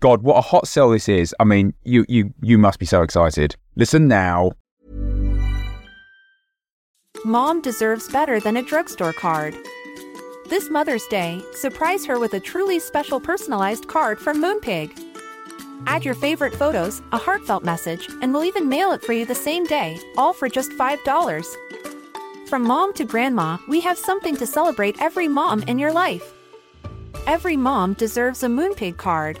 God, what a hot sell this is. I mean, you you you must be so excited. Listen now. Mom deserves better than a drugstore card. This Mother's Day, surprise her with a truly special personalized card from Moonpig. Add your favorite photos, a heartfelt message, and we'll even mail it for you the same day, all for just $5. From mom to grandma, we have something to celebrate every mom in your life. Every mom deserves a Moonpig card.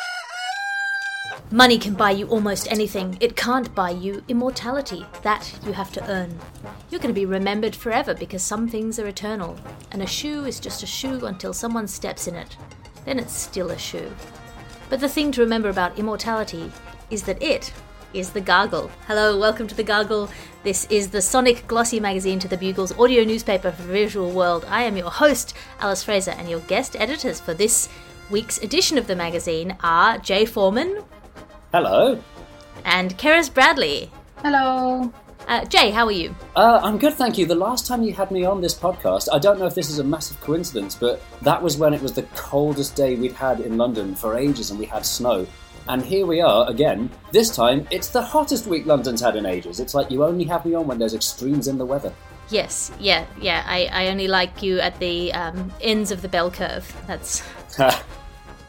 Money can buy you almost anything. It can't buy you immortality. That you have to earn. You're going to be remembered forever because some things are eternal. And a shoe is just a shoe until someone steps in it. Then it's still a shoe. But the thing to remember about immortality is that it is the Gargle. Hello, welcome to the Gargle. This is the Sonic Glossy magazine to the Bugle's audio newspaper for the visual world. I am your host, Alice Fraser, and your guest editors for this week's edition of the magazine are Jay Foreman Hello. and Cerys Bradley. Hello. Uh, Jay, how are you? Uh, I'm good, thank you. The last time you had me on this podcast, I don't know if this is a massive coincidence, but that was when it was the coldest day we'd had in London for ages and we had snow. And here we are again. This time, it's the hottest week London's had in ages. It's like you only have me on when there's extremes in the weather. Yes, yeah, yeah. I, I only like you at the um, ends of the bell curve. That's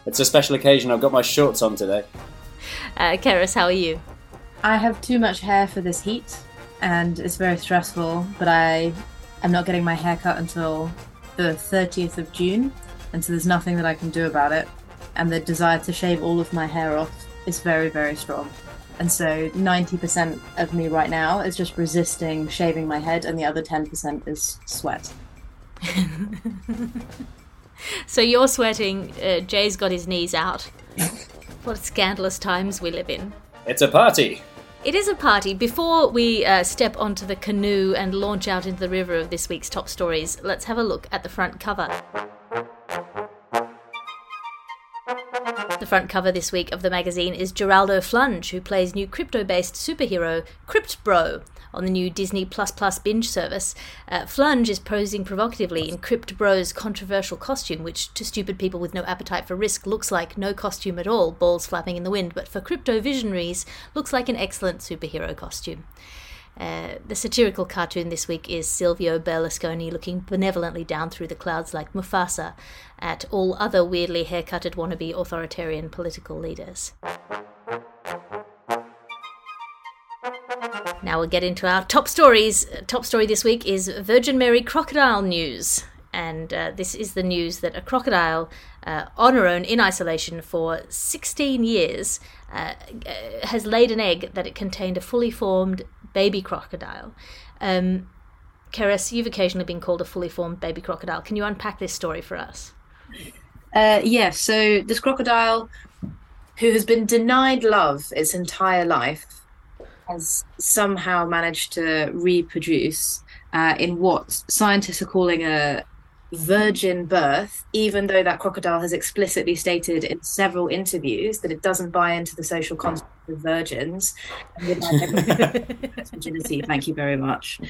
it's a special occasion. I've got my shorts on today. uh, Cerys. How are you? I have too much hair for this heat, and it's very stressful. But I am not getting my hair cut until the 30th of June, and so there's nothing that I can do about it. And the desire to shave all of my hair off is very, very strong. And so 90% of me right now is just resisting shaving my head, and the other 10% is sweat. So you're sweating. Uh, Jay's got his knees out. what scandalous times we live in. It's a party. It is a party. Before we uh, step onto the canoe and launch out into the river of this week's top stories, let's have a look at the front cover. The front cover this week of the magazine is Geraldo Flunge, who plays new crypto based superhero Crypt Bro on the new Disney Plus Plus binge service. Uh, Flunge is posing provocatively in Crypt Bro's controversial costume, which to stupid people with no appetite for risk looks like no costume at all, balls flapping in the wind, but for crypto visionaries looks like an excellent superhero costume. Uh, the satirical cartoon this week is Silvio Berlusconi looking benevolently down through the clouds like Mufasa at all other weirdly haircutted wannabe authoritarian political leaders. Now we'll get into our top stories. Top story this week is Virgin Mary crocodile news. And uh, this is the news that a crocodile uh, on her own in isolation for 16 years uh, uh, has laid an egg that it contained a fully formed baby crocodile. Um, Cerys, you've occasionally been called a fully formed baby crocodile. Can you unpack this story for us? Uh, yes, so this crocodile, who has been denied love its entire life, has somehow managed to reproduce uh, in what scientists are calling a virgin birth, even though that crocodile has explicitly stated in several interviews that it doesn't buy into the social construct of virgins. And would like everyone- virginity, thank you very much.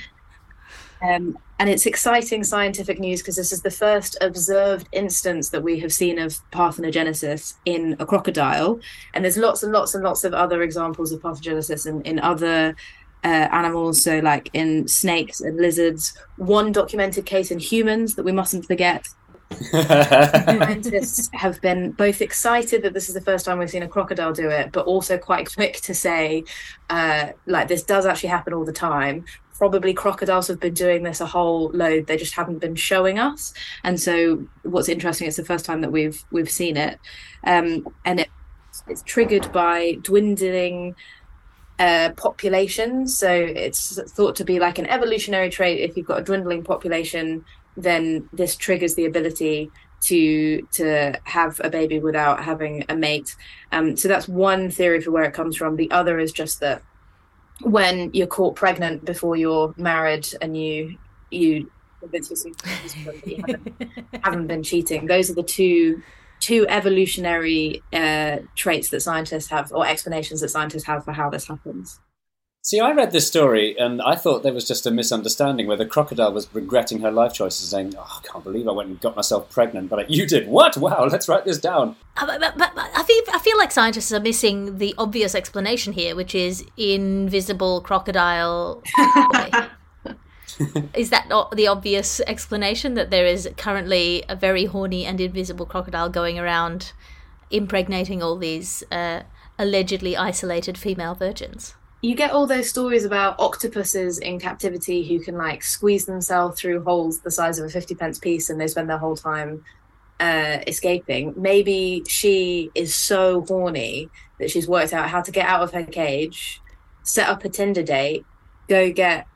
Um, and it's exciting scientific news because this is the first observed instance that we have seen of parthenogenesis in a crocodile. And there's lots and lots and lots of other examples of parthenogenesis in, in other uh, animals. So, like in snakes and lizards, one documented case in humans that we mustn't forget. Scientists have been both excited that this is the first time we've seen a crocodile do it, but also quite quick to say, uh, like, this does actually happen all the time. Probably crocodiles have been doing this a whole load. They just haven't been showing us. And so, what's interesting, it's the first time that we've we've seen it, um, and it, it's triggered by dwindling uh, population. So it's thought to be like an evolutionary trait. If you've got a dwindling population, then this triggers the ability to to have a baby without having a mate. Um, so that's one theory for where it comes from. The other is just that when you're caught pregnant before you're married and you you convince yourself that you haven't, haven't been cheating, those are the two two evolutionary uh, traits that scientists have, or explanations that scientists have for how this happens. See, I read this story and I thought there was just a misunderstanding where the crocodile was regretting her life choices, saying, "Oh, I can't believe I went and got myself pregnant." But like, you did what? Wow, let's write this down. Uh, but, but, but I feel I feel like scientists are missing the obvious explanation here, which is invisible crocodile. is that not the obvious explanation that there is currently a very horny and invisible crocodile going around impregnating all these uh, allegedly isolated female virgins? You get all those stories about octopuses in captivity who can like squeeze themselves through holes the size of a 50 pence piece and they spend their whole time uh, escaping. Maybe she is so horny that she's worked out how to get out of her cage, set up a Tinder date, go get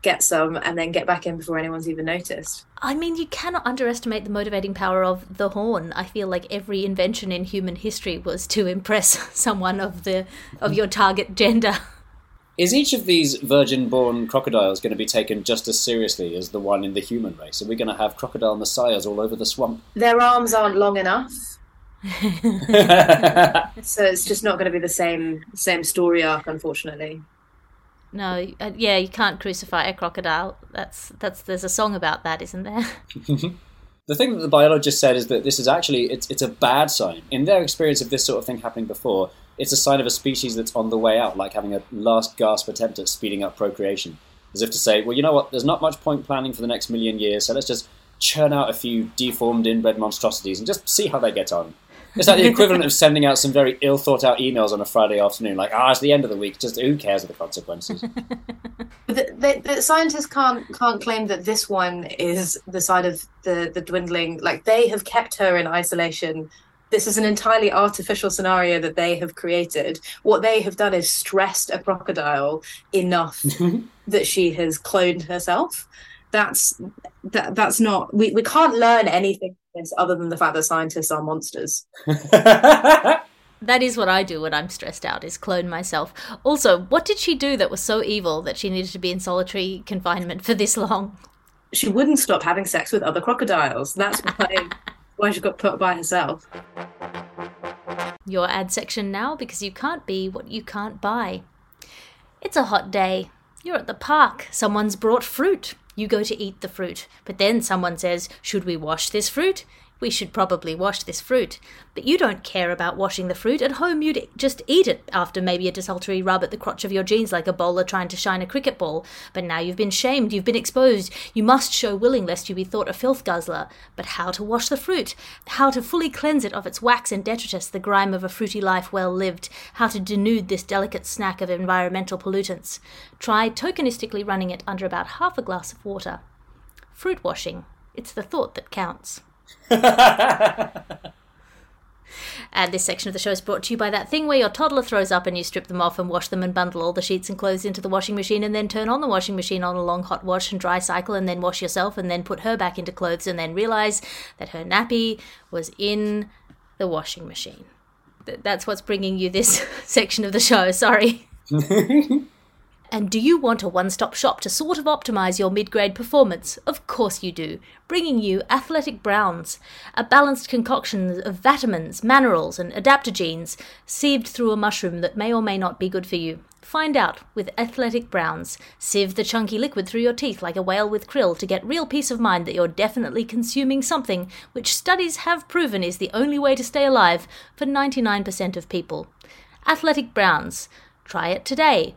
get some and then get back in before anyone's even noticed. I mean, you cannot underestimate the motivating power of the horn. I feel like every invention in human history was to impress someone of the of your target gender. Is each of these virgin born crocodiles going to be taken just as seriously as the one in the human race? Are we going to have crocodile messiahs all over the swamp? Their arms aren't long enough. so it's just not going to be the same same story arc, unfortunately. No, uh, yeah, you can't crucify a crocodile. That's that's there's a song about that, isn't there? the thing that the biologist said is that this is actually it's it's a bad sign. In their experience of this sort of thing happening before, it's a sign of a species that's on the way out, like having a last gasp attempt at speeding up procreation. As if to say, well, you know what, there's not much point planning for the next million years, so let's just churn out a few deformed inbred monstrosities and just see how they get on. It's like the equivalent of sending out some very ill thought out emails on a Friday afternoon, like, ah, oh, it's the end of the week, just who cares of the consequences? the, the, the, scientists can't can't claim that this one is the side of the, the dwindling. Like, they have kept her in isolation this is an entirely artificial scenario that they have created. What they have done is stressed a crocodile enough mm-hmm. that she has cloned herself. That's that that's not we, we can't learn anything from this other than the fact that scientists are monsters. that is what I do when I'm stressed out is clone myself. Also, what did she do that was so evil that she needed to be in solitary confinement for this long? She wouldn't stop having sex with other crocodiles. That's why why she got put by herself. Your ad section now because you can't be what you can't buy. It's a hot day. You're at the park. Someone's brought fruit. You go to eat the fruit. But then someone says, Should we wash this fruit? We should probably wash this fruit. But you don't care about washing the fruit. At home, you'd just eat it after maybe a desultory rub at the crotch of your jeans like a bowler trying to shine a cricket ball. But now you've been shamed, you've been exposed. You must show willing lest you be thought a filth guzzler. But how to wash the fruit? How to fully cleanse it of its wax and detritus, the grime of a fruity life well lived? How to denude this delicate snack of environmental pollutants? Try tokenistically running it under about half a glass of water. Fruit washing. It's the thought that counts. And this section of the show is brought to you by that thing where your toddler throws up and you strip them off and wash them and bundle all the sheets and clothes into the washing machine and then turn on the washing machine on a long hot wash and dry cycle and then wash yourself and then put her back into clothes and then realize that her nappy was in the washing machine. That's what's bringing you this section of the show. Sorry. And do you want a one stop shop to sort of optimize your mid grade performance? Of course you do. Bringing you Athletic Browns, a balanced concoction of vitamins, minerals, and adaptogens sieved through a mushroom that may or may not be good for you. Find out with Athletic Browns. Sieve the chunky liquid through your teeth like a whale with krill to get real peace of mind that you're definitely consuming something which studies have proven is the only way to stay alive for 99% of people. Athletic Browns. Try it today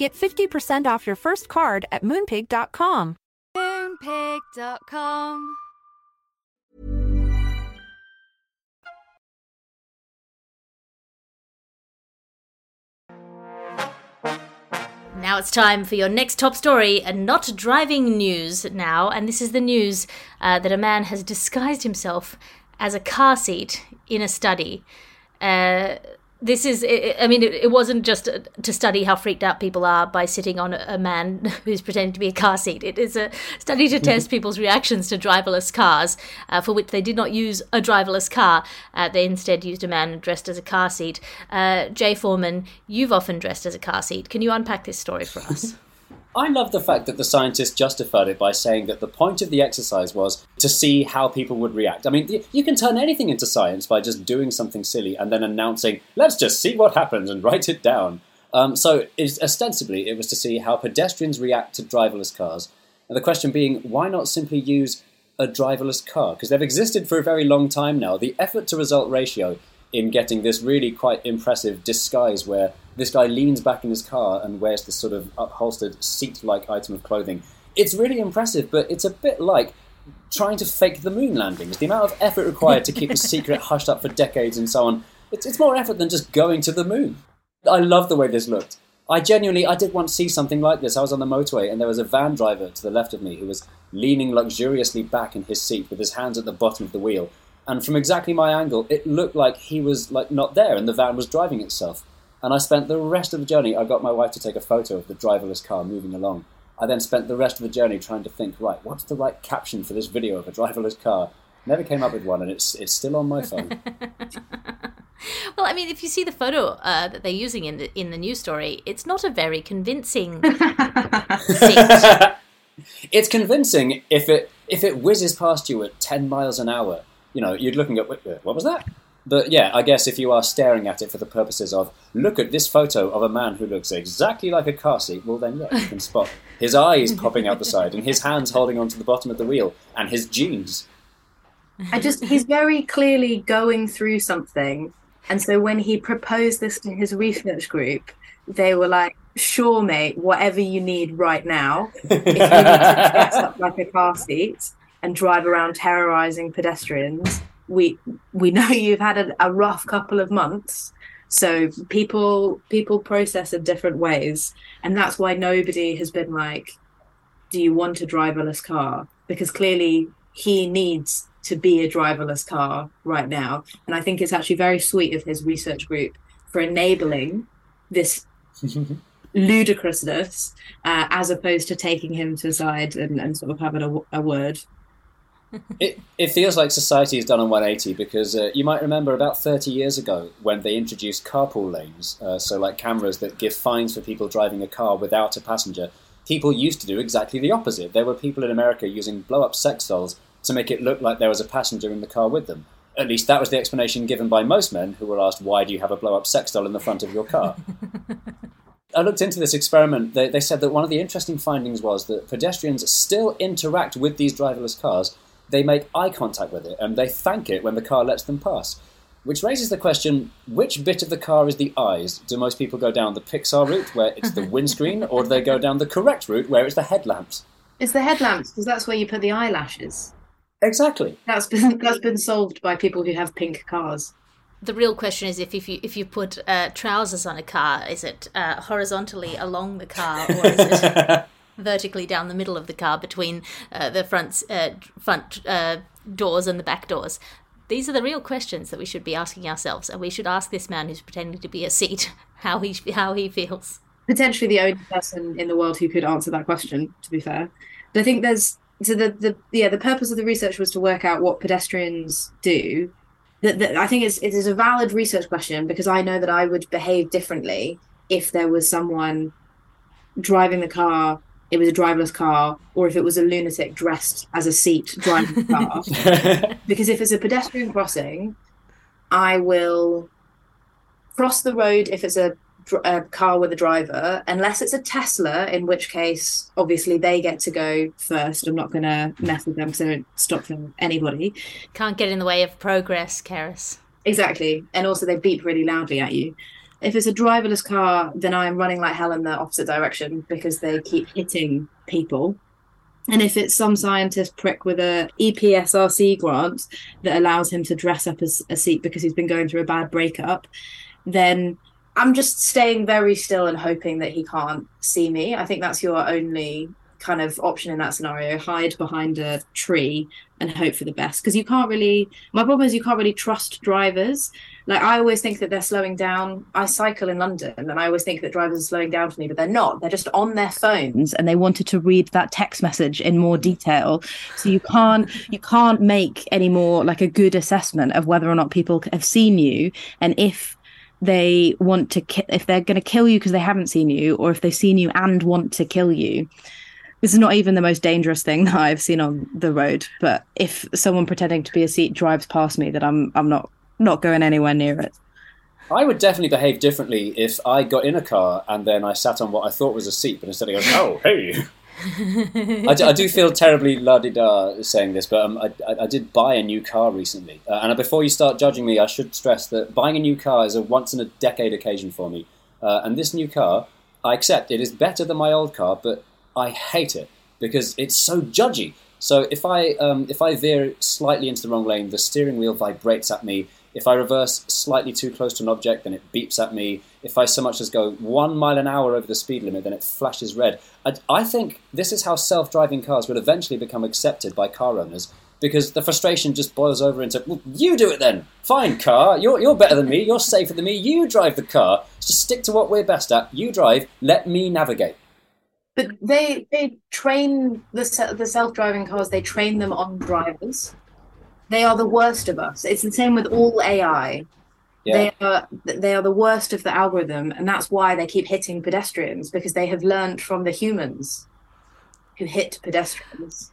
Get 50% off your first card at moonpig.com. Moonpig.com. Now it's time for your next top story, and not driving news now. And this is the news uh, that a man has disguised himself as a car seat in a study. Uh, this is, I mean, it wasn't just to study how freaked out people are by sitting on a man who's pretending to be a car seat. It is a study to test mm-hmm. people's reactions to driverless cars, uh, for which they did not use a driverless car. Uh, they instead used a man dressed as a car seat. Uh, Jay Foreman, you've often dressed as a car seat. Can you unpack this story for us? I love the fact that the scientists justified it by saying that the point of the exercise was to see how people would react. I mean, you can turn anything into science by just doing something silly and then announcing, let's just see what happens and write it down. Um, so, ostensibly, it was to see how pedestrians react to driverless cars. And the question being, why not simply use a driverless car? Because they've existed for a very long time now. The effort to result ratio in getting this really quite impressive disguise where this guy leans back in his car and wears this sort of upholstered seat like item of clothing. It's really impressive, but it's a bit like trying to fake the moon landings. The amount of effort required to keep the secret hushed up for decades and so on. It's, it's more effort than just going to the moon. I love the way this looked. I genuinely, I did once see something like this. I was on the motorway and there was a van driver to the left of me who was leaning luxuriously back in his seat with his hands at the bottom of the wheel. And from exactly my angle, it looked like he was like not there and the van was driving itself. And I spent the rest of the journey, I got my wife to take a photo of the driverless car moving along. I then spent the rest of the journey trying to think, right, what's the right caption for this video of a driverless car? Never came up with one, and it's it's still on my phone. well, I mean, if you see the photo uh, that they're using in the in the news story, it's not a very convincing It's convincing if it if it whizzes past you at ten miles an hour. You know, you're looking at what was that? But yeah, I guess if you are staring at it for the purposes of look at this photo of a man who looks exactly like a car seat, well then yeah, you can spot his eyes popping out the side and his hands holding onto the bottom of the wheel and his jeans. I just he's very clearly going through something. And so when he proposed this to his research group, they were like, sure, mate, whatever you need right now. If you need to dress up like a car seat and drive around terrorizing pedestrians, we we know you've had a, a rough couple of months. So people people process in different ways. And that's why nobody has been like do you want a driverless car? Because clearly he needs to be a driverless car right now. And i think it's actually very sweet of his research group for enabling this ludicrousness uh, as opposed to taking him to side and, and sort of having a, a word it, it feels like society has done a 180 because uh, you might remember about 30 years ago when they introduced carpool lanes, uh, so like cameras that give fines for people driving a car without a passenger. People used to do exactly the opposite. There were people in America using blow up sex dolls to make it look like there was a passenger in the car with them. At least that was the explanation given by most men who were asked, Why do you have a blow up sex doll in the front of your car? I looked into this experiment. They, they said that one of the interesting findings was that pedestrians still interact with these driverless cars they make eye contact with it and they thank it when the car lets them pass. Which raises the question which bit of the car is the eyes? Do most people go down the Pixar route where it's the windscreen, or do they go down the correct route where it's the headlamps? It's the headlamps because that's where you put the eyelashes. Exactly. That's been that's been solved by people who have pink cars. The real question is if, if you if you put uh, trousers on a car, is it uh, horizontally along the car or is it vertically down the middle of the car between uh, the front uh, front uh, doors and the back doors. These are the real questions that we should be asking ourselves, and we should ask this man who's pretending to be a seat how he how he feels. Potentially the only person in the world who could answer that question. To be fair, but I think there's so the the yeah the purpose of the research was to work out what pedestrians do. That, that I think it's it is a valid research question because I know that I would behave differently if there was someone driving the car it was a driverless car or if it was a lunatic dressed as a seat driving the car. because if it's a pedestrian crossing, I will cross the road if it's a, a, car with a driver, unless it's a Tesla, in which case, obviously, they get to go first. I'm not going to mess with them because I don't stop for anybody. Can't get in the way of progress, Cerys. Exactly. And also, they beep really loudly at you. If it's a driverless car, then I'm running like hell in the opposite direction because they keep hitting people. And if it's some scientist prick with a EPSRC grant that allows him to dress up as a seat because he's been going through a bad breakup, then I'm just staying very still and hoping that he can't see me. I think that's your only kind of option in that scenario. Hide behind a tree and hope for the best because you can't really. My problem is you can't really trust drivers like I always think that they're slowing down. I cycle in London and I always think that drivers are slowing down for me, but they're not. They're just on their phones and they wanted to read that text message in more detail. So you can't you can't make any more like a good assessment of whether or not people have seen you and if they want to ki- if they're going to kill you because they haven't seen you or if they've seen you and want to kill you this is not even the most dangerous thing that I've seen on the road. But if someone pretending to be a seat drives past me, that I'm I'm not not going anywhere near it. I would definitely behave differently if I got in a car and then I sat on what I thought was a seat, but instead of going, "Oh, hey." I, do, I, do, feel terribly la di da saying this, but um, I, I, did buy a new car recently. Uh, and before you start judging me, I should stress that buying a new car is a once in a decade occasion for me. Uh, and this new car, I accept it is better than my old car, but I hate it because it's so judgy. So if I um, if I veer slightly into the wrong lane, the steering wheel vibrates at me if I reverse slightly too close to an object, then it beeps at me. If I so much as go one mile an hour over the speed limit, then it flashes red. I, I think this is how self driving cars will eventually become accepted by car owners because the frustration just boils over into, well, you do it then. Fine, car. You're, you're better than me. You're safer than me. You drive the car. Just stick to what we're best at. You drive. Let me navigate. But mm. they they train the the self driving cars. They train them on drivers. They are the worst of us. It's the same with all AI. Yeah. They are they are the worst of the algorithm, and that's why they keep hitting pedestrians because they have learned from the humans who hit pedestrians.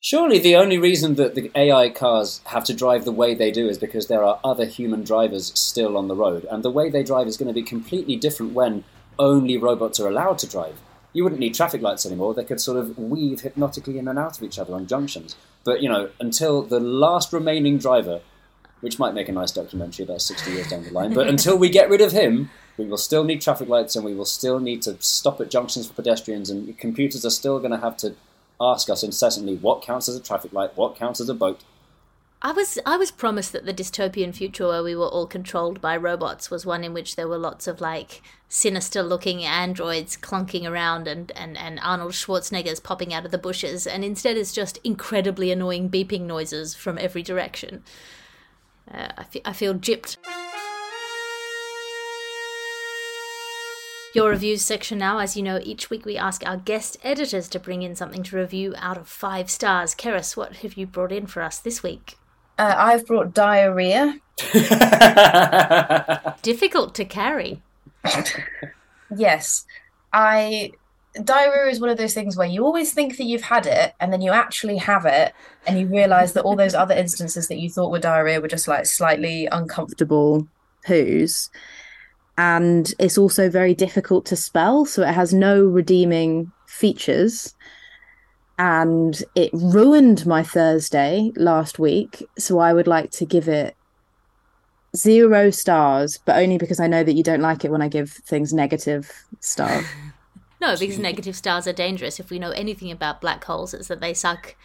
Surely the only reason that the AI cars have to drive the way they do is because there are other human drivers still on the road, and the way they drive is going to be completely different when only robots are allowed to drive. You wouldn't need traffic lights anymore; they could sort of weave hypnotically in and out of each other on junctions. But you know, until the last remaining driver, which might make a nice documentary about sixty years down the line, but until we get rid of him, we will still need traffic lights and we will still need to stop at junctions for pedestrians, and computers are still going to have to ask us incessantly what counts as a traffic light, what counts as a boat, I was I was promised that the dystopian future where we were all controlled by robots was one in which there were lots of like sinister looking androids clunking around and, and, and Arnold Schwarzenegger's popping out of the bushes and instead it's just incredibly annoying beeping noises from every direction. Uh, I, fe- I feel gypped. Your reviews section now. As you know, each week we ask our guest editors to bring in something to review out of five stars. Cerys, what have you brought in for us this week? Uh, I've brought diarrhea. Difficult to carry. yes. I diarrhea is one of those things where you always think that you've had it and then you actually have it and you realize that all those other instances that you thought were diarrhea were just like slightly uncomfortable poos and it's also very difficult to spell so it has no redeeming features and it ruined my Thursday last week. So I would like to give it zero stars, but only because I know that you don't like it when I give things negative stars. no, because negative stars are dangerous. If we know anything about black holes, it's that they suck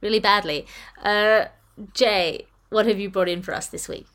really badly. Uh, Jay, what have you brought in for us this week?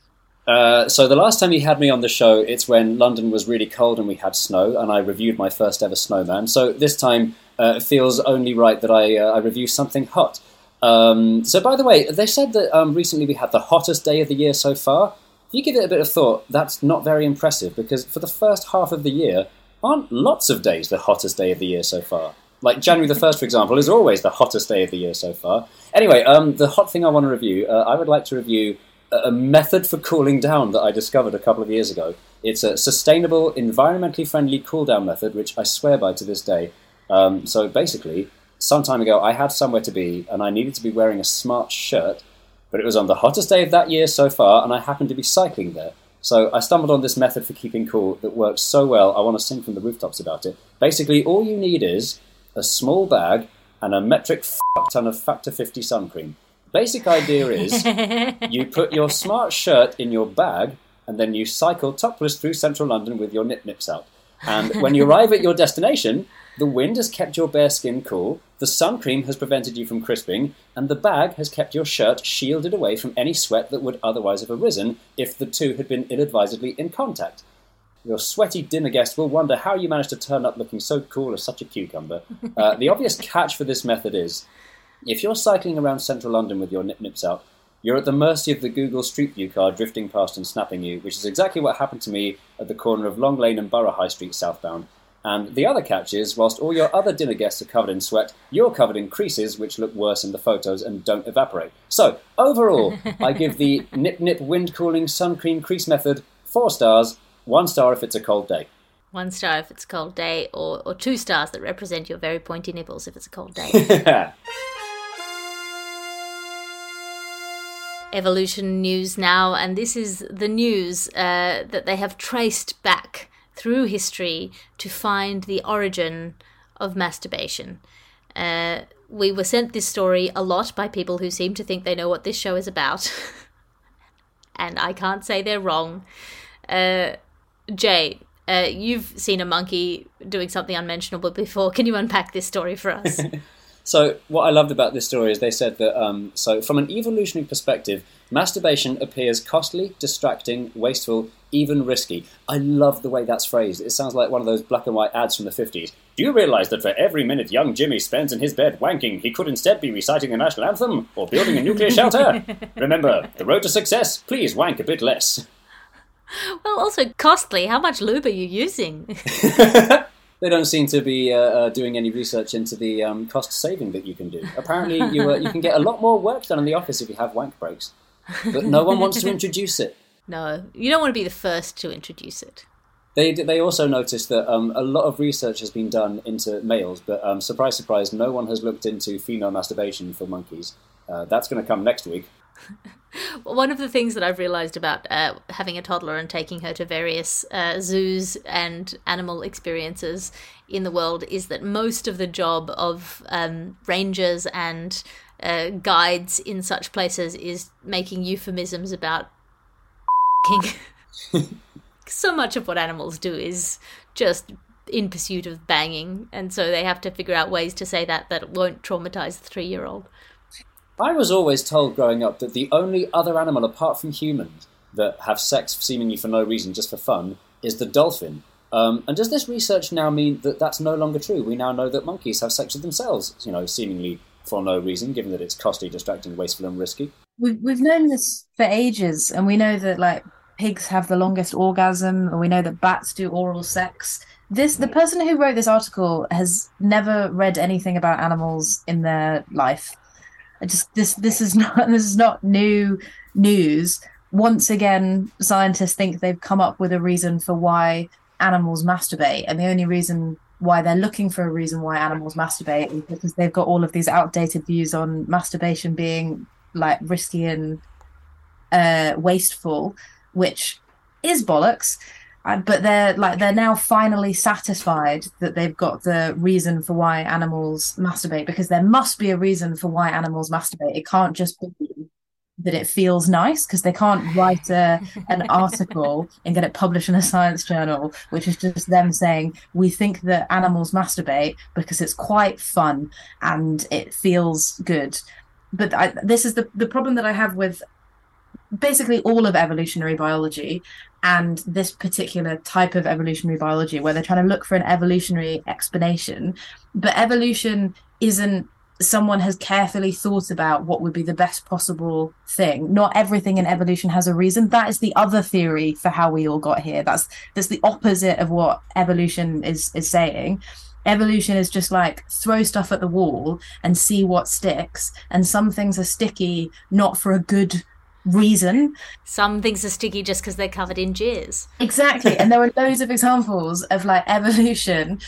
Uh, so the last time you had me on the show, it's when London was really cold and we had snow, and I reviewed my first ever snowman. So this time uh, it feels only right that I, uh, I review something hot. Um, so, by the way, they said that um, recently we had the hottest day of the year so far. If you give it a bit of thought, that's not very impressive because for the first half of the year, aren't lots of days the hottest day of the year so far? Like January the 1st, for example, is always the hottest day of the year so far. Anyway, um, the hot thing I want to review, uh, I would like to review a, a method for cooling down that I discovered a couple of years ago. It's a sustainable, environmentally friendly cool down method, which I swear by to this day. Um, so basically, some time ago, I had somewhere to be and I needed to be wearing a smart shirt, but it was on the hottest day of that year so far, and I happened to be cycling there. So I stumbled on this method for keeping cool that works so well, I want to sing from the rooftops about it. Basically, all you need is a small bag and a metric ton of Factor 50 sun cream. Basic idea is you put your smart shirt in your bag and then you cycle topless through central London with your nip nips out. And when you arrive at your destination, the wind has kept your bare skin cool, the sun cream has prevented you from crisping, and the bag has kept your shirt shielded away from any sweat that would otherwise have arisen if the two had been ill advisedly in contact. Your sweaty dinner guest will wonder how you managed to turn up looking so cool as such a cucumber. Uh, the obvious catch for this method is if you're cycling around central London with your nip nips out, you're at the mercy of the Google Street View car drifting past and snapping you, which is exactly what happened to me at the corner of Long Lane and Borough High Street southbound. And the other catch is, whilst all your other dinner guests are covered in sweat, you're covered in creases which look worse in the photos and don't evaporate. So, overall, I give the Nip Nip Wind Cooling Sun Cream Crease Method four stars, one star if it's a cold day. One star if it's a cold day, or, or two stars that represent your very pointy nipples if it's a cold day. Evolution news now, and this is the news uh, that they have traced back through history to find the origin of masturbation. Uh, we were sent this story a lot by people who seem to think they know what this show is about. and I can't say they're wrong. Uh, Jay, uh, you've seen a monkey doing something unmentionable before. Can you unpack this story for us? So what I loved about this story is they said that um, so from an evolutionary perspective, masturbation appears costly, distracting, wasteful, even risky. I love the way that's phrased. It sounds like one of those black and white ads from the fifties. Do you realise that for every minute young Jimmy spends in his bed wanking, he could instead be reciting the national anthem or building a nuclear shelter? Remember, the road to success. Please wank a bit less. well, also costly. How much lube are you using? they don't seem to be uh, uh, doing any research into the um, cost saving that you can do. Apparently, you uh, you can get a lot more work done in the office if you have wank breaks, but no one wants to introduce it. No, you don't want to be the first to introduce it. They they also noticed that um, a lot of research has been done into males, but um, surprise, surprise, no one has looked into female masturbation for monkeys. Uh, that's going to come next week. One of the things that I've realized about uh, having a toddler and taking her to various uh, zoos and animal experiences in the world is that most of the job of um, rangers and uh, guides in such places is making euphemisms about so much of what animals do is just in pursuit of banging, and so they have to figure out ways to say that that won't traumatize the three year old. I was always told growing up that the only other animal apart from humans that have sex seemingly for no reason, just for fun, is the dolphin. Um, and does this research now mean that that's no longer true? We now know that monkeys have sex with themselves, you know, seemingly for no reason, given that it's costly, distracting, wasteful, and risky. We've we've known this for ages, and we know that like pigs have the longest orgasm, and we know that bats do oral sex. This the person who wrote this article has never read anything about animals in their life. I just this this is not this is not new news. Once again, scientists think they've come up with a reason for why animals masturbate, and the only reason why they're looking for a reason why animals masturbate is because they've got all of these outdated views on masturbation being like risky and uh, wasteful, which is bollocks. But they're like they're now finally satisfied that they've got the reason for why animals masturbate because there must be a reason for why animals masturbate. It can't just be that it feels nice because they can't write a, an article and get it published in a science journal, which is just them saying we think that animals masturbate because it's quite fun and it feels good. But I, this is the the problem that I have with basically all of evolutionary biology and this particular type of evolutionary biology where they're trying to look for an evolutionary explanation. But evolution isn't someone has carefully thought about what would be the best possible thing. Not everything in evolution has a reason. That is the other theory for how we all got here. That's that's the opposite of what evolution is is saying. Evolution is just like throw stuff at the wall and see what sticks. And some things are sticky not for a good reason. Some things are sticky just because they're covered in jizz. Exactly. And there are loads of examples of like evolution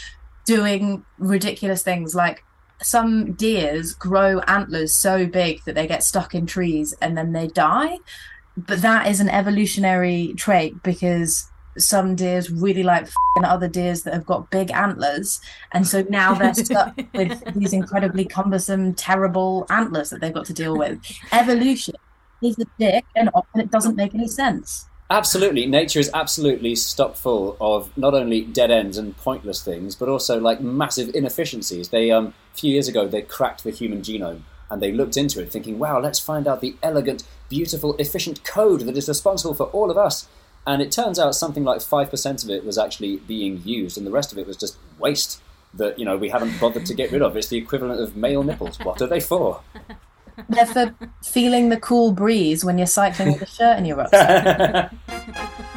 doing ridiculous things. Like some deers grow antlers so big that they get stuck in trees and then they die. But that is an evolutionary trait because some deers really like other deers that have got big antlers. And so now they're stuck with these incredibly cumbersome terrible antlers that they've got to deal with. Evolution is a dick and often it doesn't make any sense Absolutely, nature is absolutely stuck full of not only dead ends and pointless things, but also like massive inefficiencies. They um, a few years ago they cracked the human genome and they looked into it, thinking, "Wow, let's find out the elegant, beautiful, efficient code that is responsible for all of us." And it turns out something like five percent of it was actually being used, and the rest of it was just waste that you know we haven't bothered to get rid of. It's the equivalent of male nipples. What are they for? They're for feeling the cool breeze when you're cycling with a shirt in your rucksack.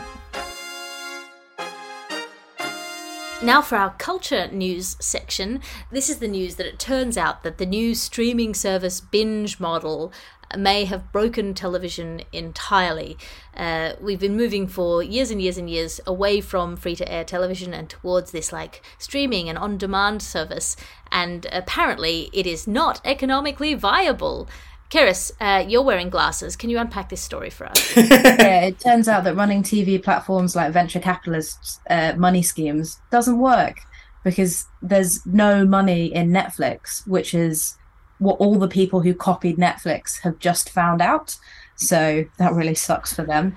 Now for our culture news section. This is the news that it turns out that the new streaming service binge model may have broken television entirely. Uh, we've been moving for years and years and years away from free to air television and towards this like streaming and on demand service, and apparently it is not economically viable. Cerys, uh, you're wearing glasses. Can you unpack this story for us? yeah, it turns out that running TV platforms like venture capitalists' uh, money schemes doesn't work because there's no money in Netflix, which is what all the people who copied Netflix have just found out. So that really sucks for them.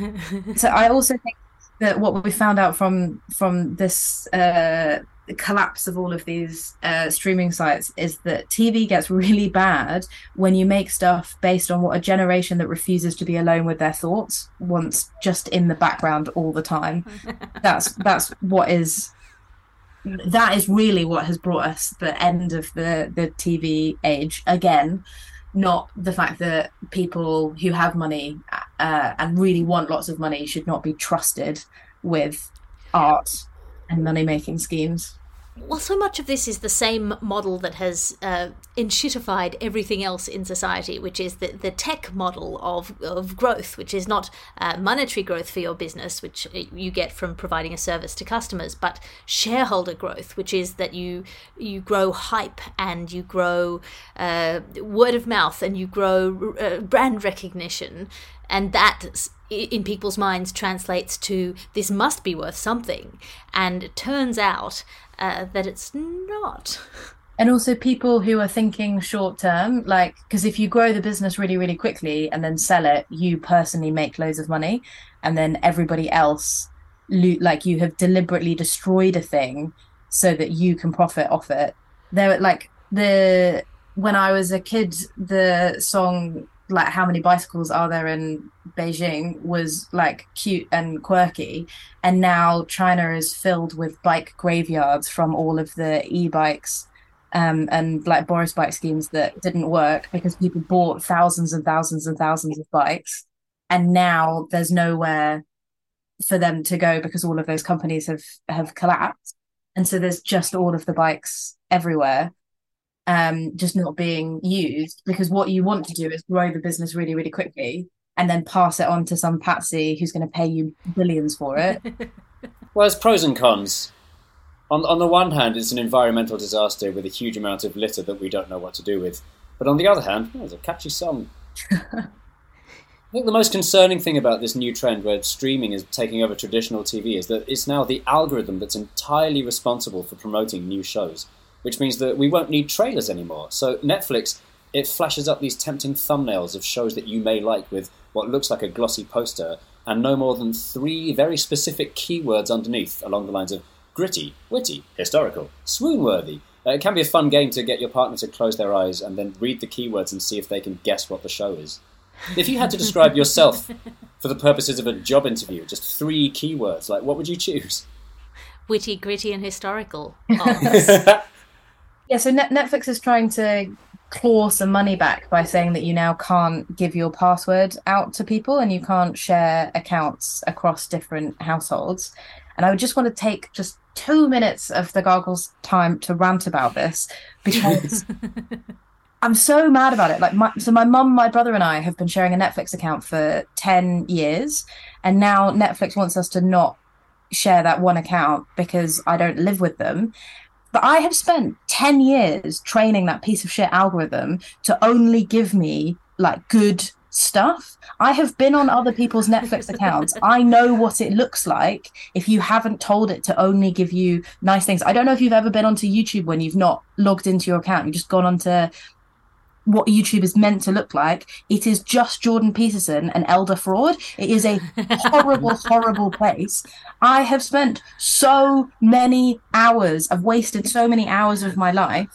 so I also think that what we found out from from this uh, collapse of all of these uh, streaming sites is that TV gets really bad when you make stuff based on what a generation that refuses to be alone with their thoughts wants just in the background all the time. that's that's what is that is really what has brought us the end of the the TV age. Again not the fact that people who have money uh, and really want lots of money should not be trusted with art and money making schemes well, so much of this is the same model that has uh, enshittified everything else in society, which is the, the tech model of, of growth, which is not uh, monetary growth for your business, which you get from providing a service to customers, but shareholder growth, which is that you you grow hype and you grow uh, word of mouth and you grow uh, brand recognition, and that in people's minds translates to this must be worth something, and it turns out uh, that it's not. And also, people who are thinking short term, like, because if you grow the business really, really quickly and then sell it, you personally make loads of money. And then everybody else, like, you have deliberately destroyed a thing so that you can profit off it. There, like, the when I was a kid, the song like how many bicycles are there in Beijing was like cute and quirky. And now China is filled with bike graveyards from all of the e-bikes um, and like Boris bike schemes that didn't work because people bought thousands and thousands and thousands of bikes. And now there's nowhere for them to go because all of those companies have have collapsed. And so there's just all of the bikes everywhere um, just not being used because what you want to do is grow the business really, really quickly and then pass it on to some patsy who's going to pay you billions for it. well, there's pros and cons. On, on the one hand, it's an environmental disaster with a huge amount of litter that we don't know what to do with. But on the other hand, oh, it's a catchy song. I think the most concerning thing about this new trend where streaming is taking over traditional TV is that it's now the algorithm that's entirely responsible for promoting new shows which means that we won't need trailers anymore. So Netflix, it flashes up these tempting thumbnails of shows that you may like with what looks like a glossy poster and no more than three very specific keywords underneath along the lines of gritty, witty, historical, swoon-worthy. Uh, it can be a fun game to get your partner to close their eyes and then read the keywords and see if they can guess what the show is. If you had to describe yourself for the purposes of a job interview, just three keywords, like what would you choose? Witty, gritty, and historical. Yeah, so Net- Netflix is trying to claw some money back by saying that you now can't give your password out to people and you can't share accounts across different households. And I would just want to take just two minutes of the Gargle's time to rant about this because I'm so mad about it. Like, my, so my mum, my brother, and I have been sharing a Netflix account for 10 years, and now Netflix wants us to not share that one account because I don't live with them. But I have spent 10 years training that piece of shit algorithm to only give me like good stuff. I have been on other people's Netflix accounts. I know what it looks like if you haven't told it to only give you nice things. I don't know if you've ever been onto YouTube when you've not logged into your account. You've just gone onto what YouTube is meant to look like. It is just Jordan Peterson and Elder Fraud. It is a horrible, horrible place. I have spent so many hours, I've wasted so many hours of my life,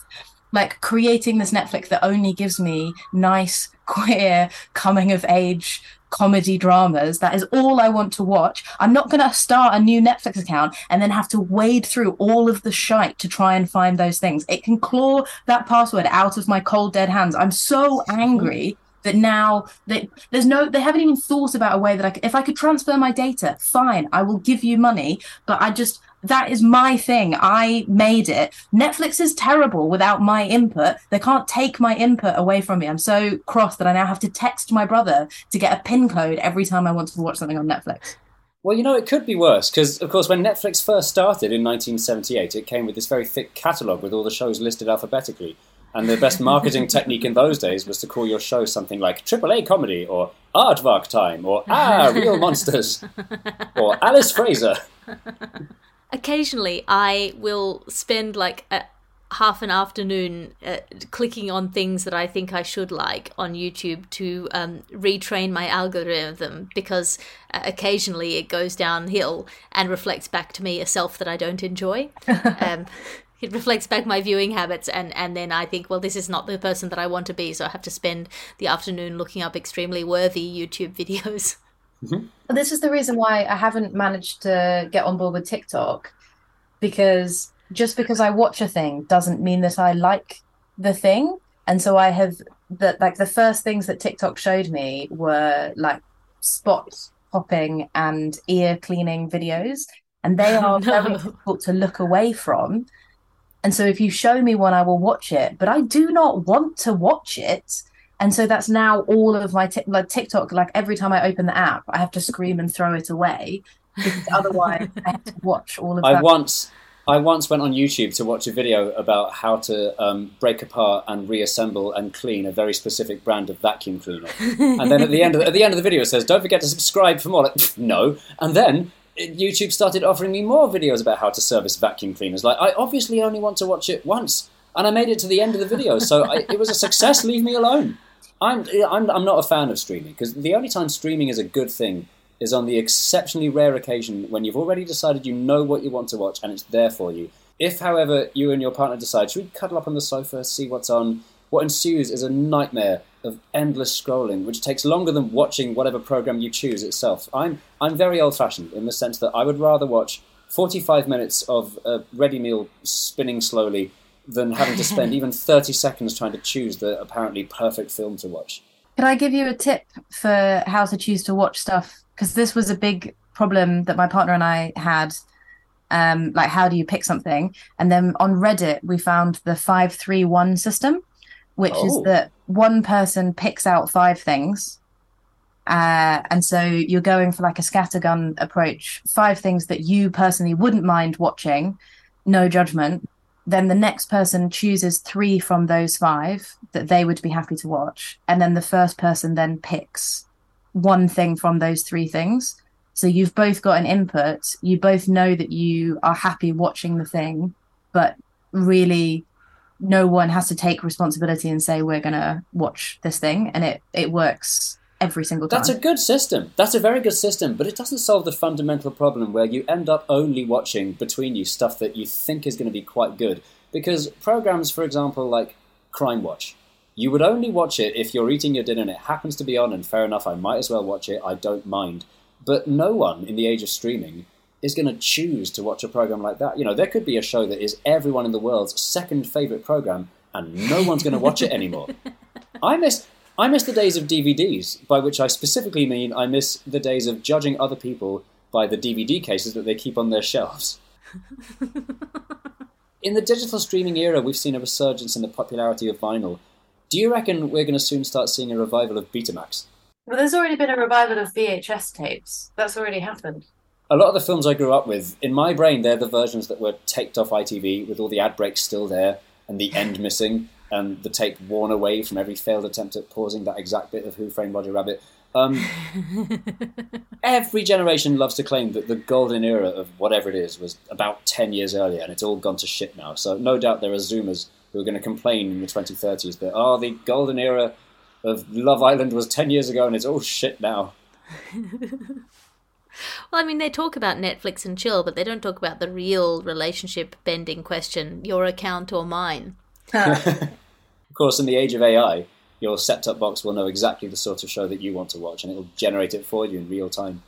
like creating this Netflix that only gives me nice, queer, coming of age comedy dramas. That is all I want to watch. I'm not going to start a new Netflix account and then have to wade through all of the shite to try and find those things. It can claw that password out of my cold, dead hands. I'm so angry that now they, there's no they haven't even thought about a way that I could, if I could transfer my data fine I will give you money but I just that is my thing. I made it. Netflix is terrible without my input. They can't take my input away from me. I'm so cross that I now have to text my brother to get a pin code every time I want to watch something on Netflix. Well, you know, it could be worse because, of course, when Netflix first started in 1978, it came with this very thick catalogue with all the shows listed alphabetically. And the best marketing technique in those days was to call your show something like AAA Comedy or Aardvark Time or Ah, Real Monsters or Alice Fraser. Occasionally, I will spend like a half an afternoon uh, clicking on things that I think I should like on YouTube to um, retrain my algorithm because uh, occasionally it goes downhill and reflects back to me a self that I don't enjoy. um, it reflects back my viewing habits and and then i think well this is not the person that i want to be so i have to spend the afternoon looking up extremely worthy youtube videos Mm-hmm. this is the reason why I haven't managed to get on board with TikTok because just because I watch a thing doesn't mean that I like the thing. And so I have that like the first things that TikTok showed me were like spot popping and ear cleaning videos. And they are very difficult to look away from. And so if you show me one, I will watch it, but I do not want to watch it. And so that's now all of my tic- like TikTok. Like every time I open the app, I have to scream and throw it away because otherwise I have to watch all of I that. once, I once went on YouTube to watch a video about how to um, break apart and reassemble and clean a very specific brand of vacuum cleaner. and then at the end of the, at the end of the video, it says, "Don't forget to subscribe for more." Like, no, and then. YouTube started offering me more videos about how to service vacuum cleaners. Like, I obviously only want to watch it once, and I made it to the end of the video, so I, it was a success. Leave me alone. I'm, I'm, I'm not a fan of streaming because the only time streaming is a good thing is on the exceptionally rare occasion when you've already decided you know what you want to watch and it's there for you. If, however, you and your partner decide, should we cuddle up on the sofa, see what's on? What ensues is a nightmare of endless scrolling, which takes longer than watching whatever program you choose itself. I'm, I'm very old fashioned in the sense that I would rather watch 45 minutes of a ready meal spinning slowly than having to spend even 30 seconds trying to choose the apparently perfect film to watch. Could I give you a tip for how to choose to watch stuff? Because this was a big problem that my partner and I had. Um, like, how do you pick something? And then on Reddit, we found the 531 system, which is Oh. that one person picks out five things. Uh, and so you're going for like a scattergun approach, five things that you personally wouldn't mind watching, no judgment. Then the next person chooses three from those five that they would be happy to watch. And then the first person then picks one thing from those three things. So you've both got an input. You both know that you are happy watching the thing, but really no one has to take responsibility and say we're going to watch this thing and it it works every single time. That's a good system. That's a very good system, but it doesn't solve the fundamental problem where you end up only watching between you stuff that you think is going to be quite good. Because programs, for example, like Crime Watch, You would only watch it if you're eating your dinner and it happens to be on, and fair enough, I might as well watch it. I don't mind. But no one in the age of streaming is going to choose to watch a program like that. You know, there could be a show that is everyone in the world's second favorite program, and no one's going to watch it anymore. I miss. I miss the days of DVDs, by which I specifically mean I miss the days of judging other people by the DVD cases that they keep on their shelves. in the digital streaming era, we've seen a resurgence in the popularity of vinyl. Do you reckon we're going to soon start seeing a revival of Betamax? Well, there's already been a revival of VHS tapes. That's already happened. A lot of the films I grew up with, in my brain, they're the versions that were taped off ITV with all the ad breaks still there and the end missing and the tape worn away from every failed attempt at pausing that exact bit of Who Framed Roger Rabbit. Um, every generation loves to claim that the golden era of whatever it is was about 10 years earlier and it's all gone to shit now. So, no doubt there are Zoomers who are going to complain in the 2030s that, oh, the golden era of Love Island was 10 years ago and it's all shit now. Well, I mean, they talk about Netflix and chill, but they don't talk about the real relationship bending question your account or mine. of course, in the age of AI, your set top box will know exactly the sort of show that you want to watch and it'll generate it for you in real time.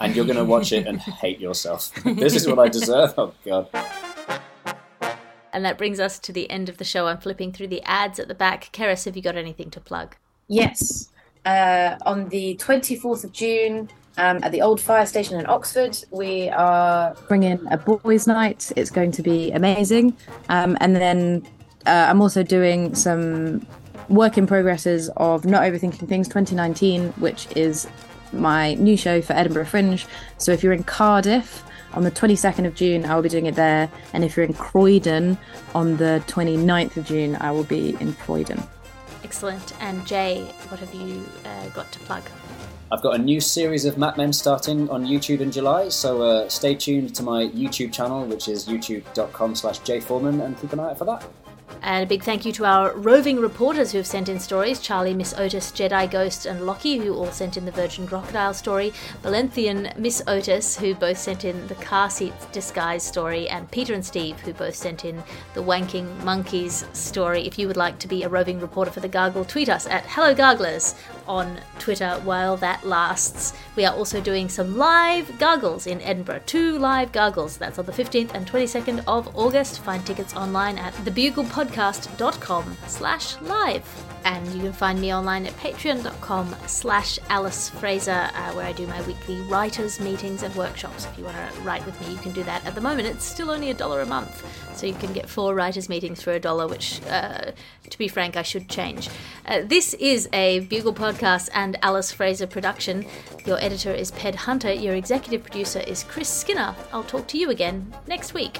And you're going to watch it and hate yourself. this is what I deserve. Oh, God. And that brings us to the end of the show. I'm flipping through the ads at the back. Cerys, have you got anything to plug? Yes. Uh, on the 24th of June, um, at the old fire station in Oxford, we are bringing a boys' night. It's going to be amazing. Um, and then uh, I'm also doing some work in progresses of Not Overthinking Things 2019, which is my new show for Edinburgh Fringe. So if you're in Cardiff on the 22nd of June, I will be doing it there. And if you're in Croydon on the 29th of June, I will be in Croydon. Excellent. And Jay, what have you uh, got to plug? I've got a new series of Map Men starting on YouTube in July, so uh, stay tuned to my YouTube channel, which is youtube.com slash jforeman, and keep an eye out for that. And a big thank you to our roving reporters who have sent in stories Charlie, Miss Otis, Jedi Ghost, and Lockie, who all sent in the Virgin Crocodile story, Valenthian, Miss Otis, who both sent in the car seat disguise story, and Peter and Steve, who both sent in the Wanking Monkeys story. If you would like to be a roving reporter for the Gargle, tweet us at Hello Garglers on Twitter while that lasts. We are also doing some live gargles in Edinburgh. Two live gargles. That's on the 15th and 22nd of August. Find tickets online at thebuglepodcast.com slash live. And you can find me online at patreon.com slash Alice Fraser, uh, where I do my weekly writers' meetings and workshops. If you want to write with me, you can do that. At the moment, it's still only a dollar a month. So you can get four writers' meetings for a dollar, which, uh, to be frank, I should change. Uh, this is a Bugle Podcast and Alice Fraser production. Your editor is Ped Hunter. Your executive producer is Chris Skinner. I'll talk to you again next week.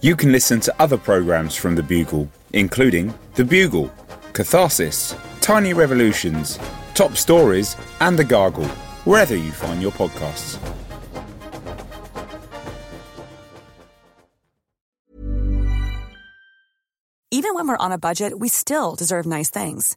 You can listen to other programs from The Bugle, including The Bugle, Catharsis, Tiny Revolutions, Top Stories, and The Gargle, wherever you find your podcasts. Even when we're on a budget, we still deserve nice things.